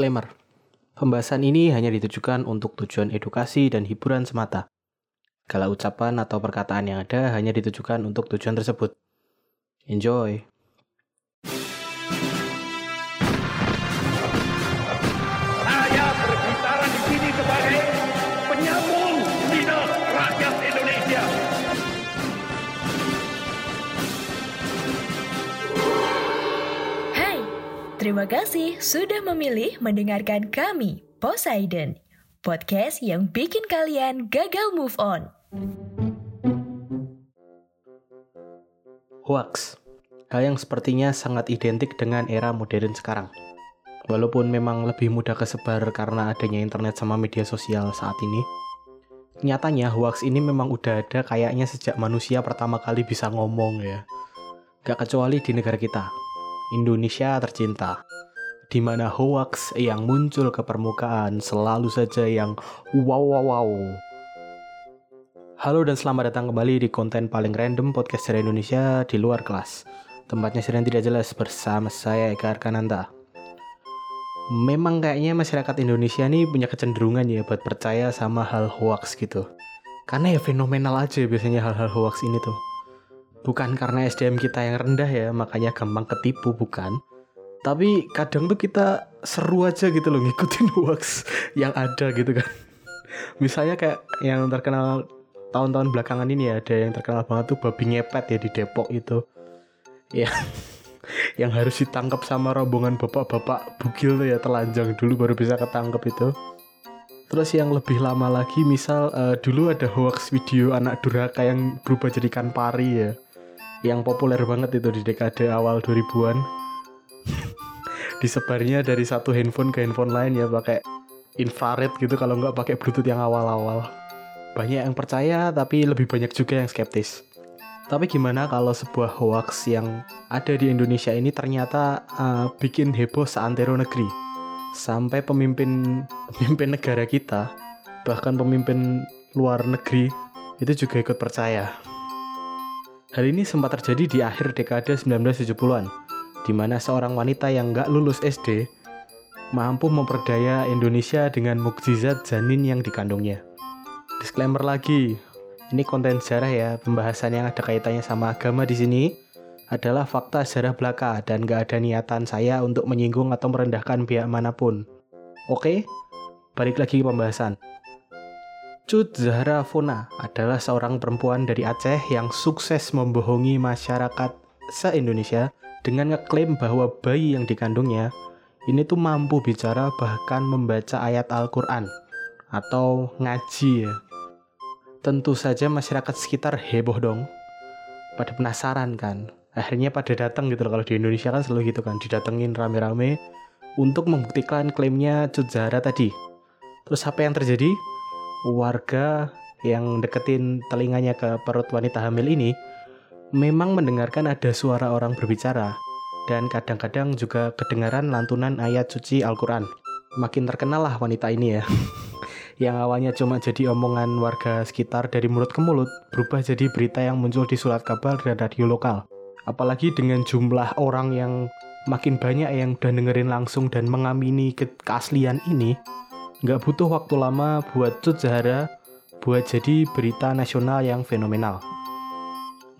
Disclaimer. Pembahasan ini hanya ditujukan untuk tujuan edukasi dan hiburan semata. Segala ucapan atau perkataan yang ada hanya ditujukan untuk tujuan tersebut. Enjoy. Terima kasih sudah memilih mendengarkan kami, Poseidon, podcast yang bikin kalian gagal move on. Hoax. Hal yang sepertinya sangat identik dengan era modern sekarang. Walaupun memang lebih mudah kesebar karena adanya internet sama media sosial saat ini, nyatanya hoax ini memang udah ada kayaknya sejak manusia pertama kali bisa ngomong ya. Gak kecuali di negara kita, Indonesia tercinta, di mana hoax yang muncul ke permukaan selalu saja yang wow wow wow. Halo dan selamat datang kembali di konten paling random podcast dari Indonesia di luar kelas. Tempatnya sedang tidak jelas bersama saya Eka Arkananta. Memang kayaknya masyarakat Indonesia nih punya kecenderungan ya buat percaya sama hal hoax gitu. Karena ya fenomenal aja biasanya hal-hal hoax ini tuh. Bukan karena SDM kita yang rendah ya, makanya gampang ketipu, bukan. Tapi kadang tuh kita seru aja gitu loh ngikutin hoax yang ada gitu kan. Misalnya kayak yang terkenal tahun-tahun belakangan ini ya, ada yang terkenal banget tuh babi ngepet ya di Depok itu. Ya, yang harus ditangkap sama rombongan bapak-bapak bugil tuh ya telanjang dulu baru bisa ketangkep itu. Terus yang lebih lama lagi misal eh, dulu ada hoax video anak durhaka yang berubah jadi pari ya. Yang populer banget itu di dekade awal 2000-an. Disebarnya dari satu handphone ke handphone lain ya pakai infrared gitu kalau nggak pakai bluetooth yang awal-awal. Banyak yang percaya tapi lebih banyak juga yang skeptis. Tapi gimana kalau sebuah hoax yang ada di Indonesia ini ternyata uh, bikin heboh seantero negeri? Sampai pemimpin pemimpin negara kita, bahkan pemimpin luar negeri itu juga ikut percaya. Hal ini sempat terjadi di akhir dekade 1970-an, di mana seorang wanita yang nggak lulus SD mampu memperdaya Indonesia dengan mukjizat janin yang dikandungnya. Disclaimer lagi, ini konten sejarah ya, pembahasan yang ada kaitannya sama agama di sini adalah fakta sejarah belaka dan gak ada niatan saya untuk menyinggung atau merendahkan pihak mana pun. Oke, balik lagi ke pembahasan. Zahra Fona adalah seorang perempuan dari Aceh yang sukses membohongi masyarakat se-Indonesia dengan ngeklaim bahwa bayi yang dikandungnya ini tuh mampu bicara bahkan membaca ayat Al-Quran atau ngaji ya. Tentu saja masyarakat sekitar heboh dong. Pada penasaran kan. Akhirnya pada datang gitu loh. Kalau di Indonesia kan selalu gitu kan. Didatengin rame-rame untuk membuktikan klaimnya Cut Zahra tadi. Terus apa yang terjadi? Warga yang deketin telinganya ke perut wanita hamil ini memang mendengarkan ada suara orang berbicara dan kadang-kadang juga kedengaran lantunan ayat suci Al-Quran. Makin terkenal lah wanita ini ya. yang awalnya cuma jadi omongan warga sekitar dari mulut ke mulut, berubah jadi berita yang muncul di surat kabar dan radio lokal. Apalagi dengan jumlah orang yang makin banyak yang udah dengerin langsung dan mengamini ke keaslian ini, nggak butuh waktu lama buat Cut Zahara buat jadi berita nasional yang fenomenal.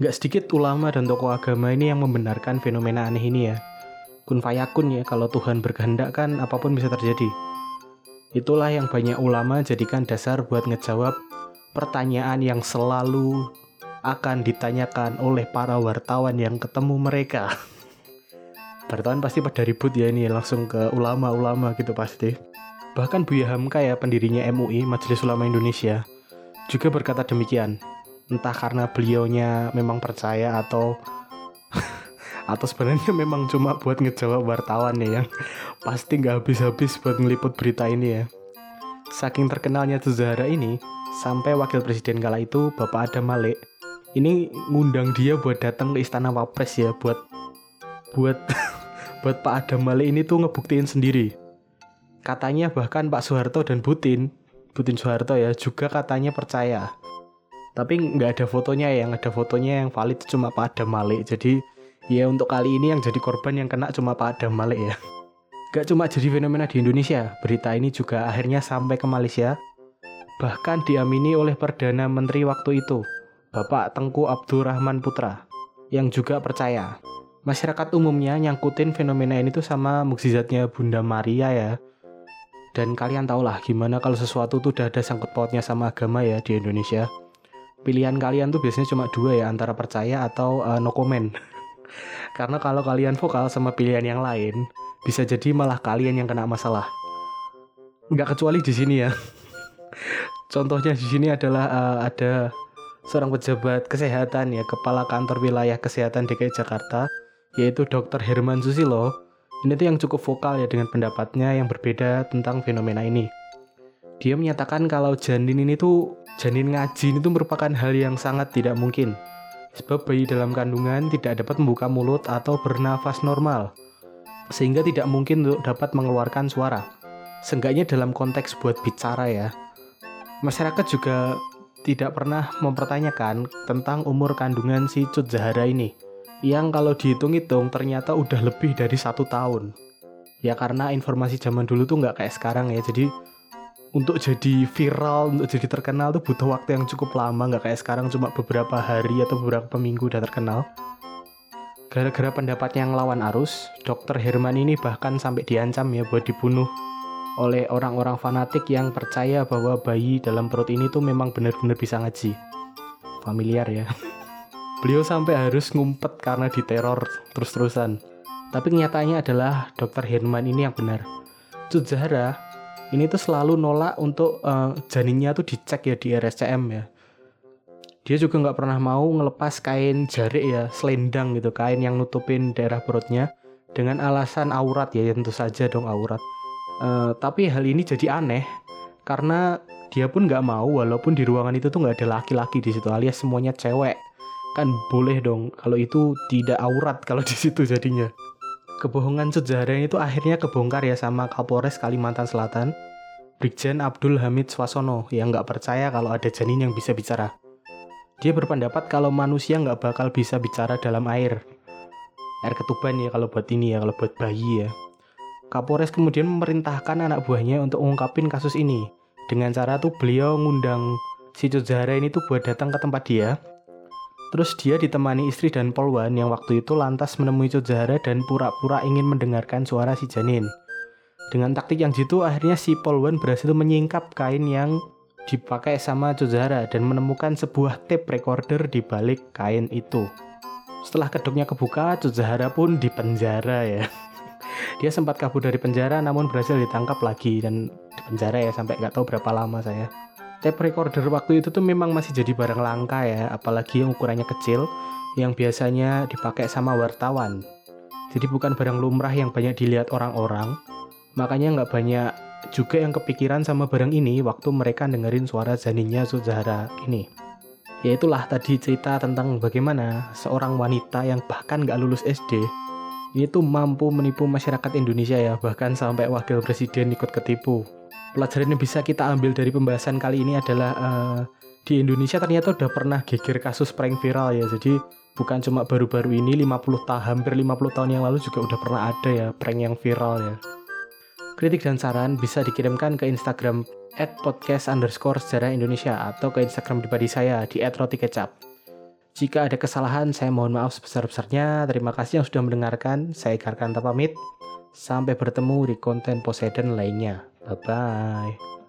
Nggak sedikit ulama dan tokoh agama ini yang membenarkan fenomena aneh ini ya. Kun fayakun ya, kalau Tuhan berkehendak kan apa pun bisa terjadi. Itulah yang banyak ulama jadikan dasar buat ngejawab pertanyaan yang selalu akan ditanyakan oleh para wartawan yang ketemu mereka. Wartawan pasti pada ribut ya ini langsung ke ulama-ulama gitu pasti. Bahkan Buya Hamka ya pendirinya MUI Majelis Ulama Indonesia juga berkata demikian. Entah karena beliaunya memang percaya atau atau sebenarnya memang cuma buat ngejawab wartawan ya yang pasti nggak habis-habis buat ngeliput berita ini ya. Saking terkenalnya Zahra ini, sampai wakil presiden kala itu Bapak Adam Malik ini ngundang dia buat datang ke istana Wapres ya buat buat buat Pak Adam Malik ini tuh ngebuktiin sendiri. Katanya bahkan Pak Soeharto dan Putin, Putin Soeharto ya juga katanya percaya. Tapi nggak ada fotonya ya, yang ada fotonya yang valid cuma Pak Adam Malik. Jadi ya untuk kali ini yang jadi korban yang kena cuma Pak Adam Malik ya. Gak cuma jadi fenomena di Indonesia, berita ini juga akhirnya sampai ke Malaysia. Bahkan diamini oleh Perdana Menteri waktu itu, Bapak Tengku Abdurrahman Putra, yang juga percaya. Masyarakat umumnya nyangkutin fenomena ini tuh sama mukjizatnya Bunda Maria ya. Dan kalian tau lah gimana kalau sesuatu tuh udah ada sangkut pautnya sama agama ya di Indonesia. Pilihan kalian tuh biasanya cuma dua ya, antara percaya atau uh, no comment. Karena kalau kalian vokal sama pilihan yang lain, bisa jadi malah kalian yang kena masalah. Nggak kecuali di sini ya. Contohnya di sini adalah uh, ada seorang pejabat kesehatan ya, kepala kantor wilayah kesehatan DKI Jakarta, yaitu Dr. Herman Susilo. Ini tuh yang cukup vokal ya dengan pendapatnya yang berbeda tentang fenomena ini. Dia menyatakan kalau janin ini tuh janin ngaji itu merupakan hal yang sangat tidak mungkin. Sebab bayi dalam kandungan tidak dapat membuka mulut atau bernafas normal sehingga tidak mungkin untuk dapat mengeluarkan suara. Seenggaknya dalam konteks buat bicara ya. Masyarakat juga tidak pernah mempertanyakan tentang umur kandungan si Cut Zahara ini. Yang kalau dihitung-hitung ternyata udah lebih dari satu tahun. Ya karena informasi zaman dulu tuh nggak kayak sekarang ya. Jadi untuk jadi viral, untuk jadi terkenal tuh butuh waktu yang cukup lama. Nggak kayak sekarang cuma beberapa hari atau beberapa minggu udah terkenal. Gara-gara pendapatnya yang lawan arus, Dr. Herman ini bahkan sampai diancam ya buat dibunuh oleh orang-orang fanatik yang percaya bahwa bayi dalam perut ini tuh memang benar-benar bisa ngaji. Familiar ya. Beliau sampai harus ngumpet karena diteror terus-terusan. Tapi kenyataannya adalah Dr. Herman ini yang benar. Cut Zahra ini tuh selalu nolak untuk uh, janinnya tuh dicek ya di RSCM ya dia juga nggak pernah mau ngelepas kain jarik ya selendang gitu kain yang nutupin daerah perutnya dengan alasan aurat ya tentu saja dong aurat uh, tapi hal ini jadi aneh karena dia pun nggak mau walaupun di ruangan itu tuh nggak ada laki-laki di situ alias semuanya cewek kan boleh dong kalau itu tidak aurat kalau di situ jadinya kebohongan sejarah itu akhirnya kebongkar ya sama Kapolres Kalimantan Selatan Brigjen Abdul Hamid Swasono yang nggak percaya kalau ada janin yang bisa bicara dia berpendapat kalau manusia nggak bakal bisa bicara dalam air. Air ketuban ya kalau buat ini ya, kalau buat bayi ya. Kapolres kemudian memerintahkan anak buahnya untuk mengungkapin kasus ini. Dengan cara tuh beliau ngundang si Zahra ini tuh buat datang ke tempat dia. Terus dia ditemani istri dan polwan yang waktu itu lantas menemui Zahra dan pura-pura ingin mendengarkan suara si janin. Dengan taktik yang jitu akhirnya si polwan berhasil menyingkap kain yang dipakai sama Zahra dan menemukan sebuah tape recorder di balik kain itu. Setelah kedoknya kebuka, Zahra pun dipenjara ya. Dia sempat kabur dari penjara namun berhasil ditangkap lagi dan dipenjara ya sampai nggak tahu berapa lama saya. Tape recorder waktu itu tuh memang masih jadi barang langka ya, apalagi yang ukurannya kecil yang biasanya dipakai sama wartawan. Jadi bukan barang lumrah yang banyak dilihat orang-orang, makanya nggak banyak juga yang kepikiran sama barang ini waktu mereka dengerin suara janinnya Zahra ini. Yaitulah tadi cerita tentang bagaimana seorang wanita yang bahkan gak lulus SD itu mampu menipu masyarakat Indonesia ya, bahkan sampai wakil presiden ikut ketipu. Pelajaran yang bisa kita ambil dari pembahasan kali ini adalah uh, di Indonesia ternyata udah pernah geger kasus prank viral ya. Jadi bukan cuma baru-baru ini 50 tahun hampir 50 tahun yang lalu juga udah pernah ada ya prank yang viral ya. Kritik dan saran bisa dikirimkan ke Instagram at podcast underscore sejarah Indonesia atau ke Instagram pribadi saya di at roti kecap. Jika ada kesalahan, saya mohon maaf sebesar-besarnya. Terima kasih yang sudah mendengarkan. Saya Karkan pamit. Sampai bertemu di konten Poseidon lainnya. Bye-bye.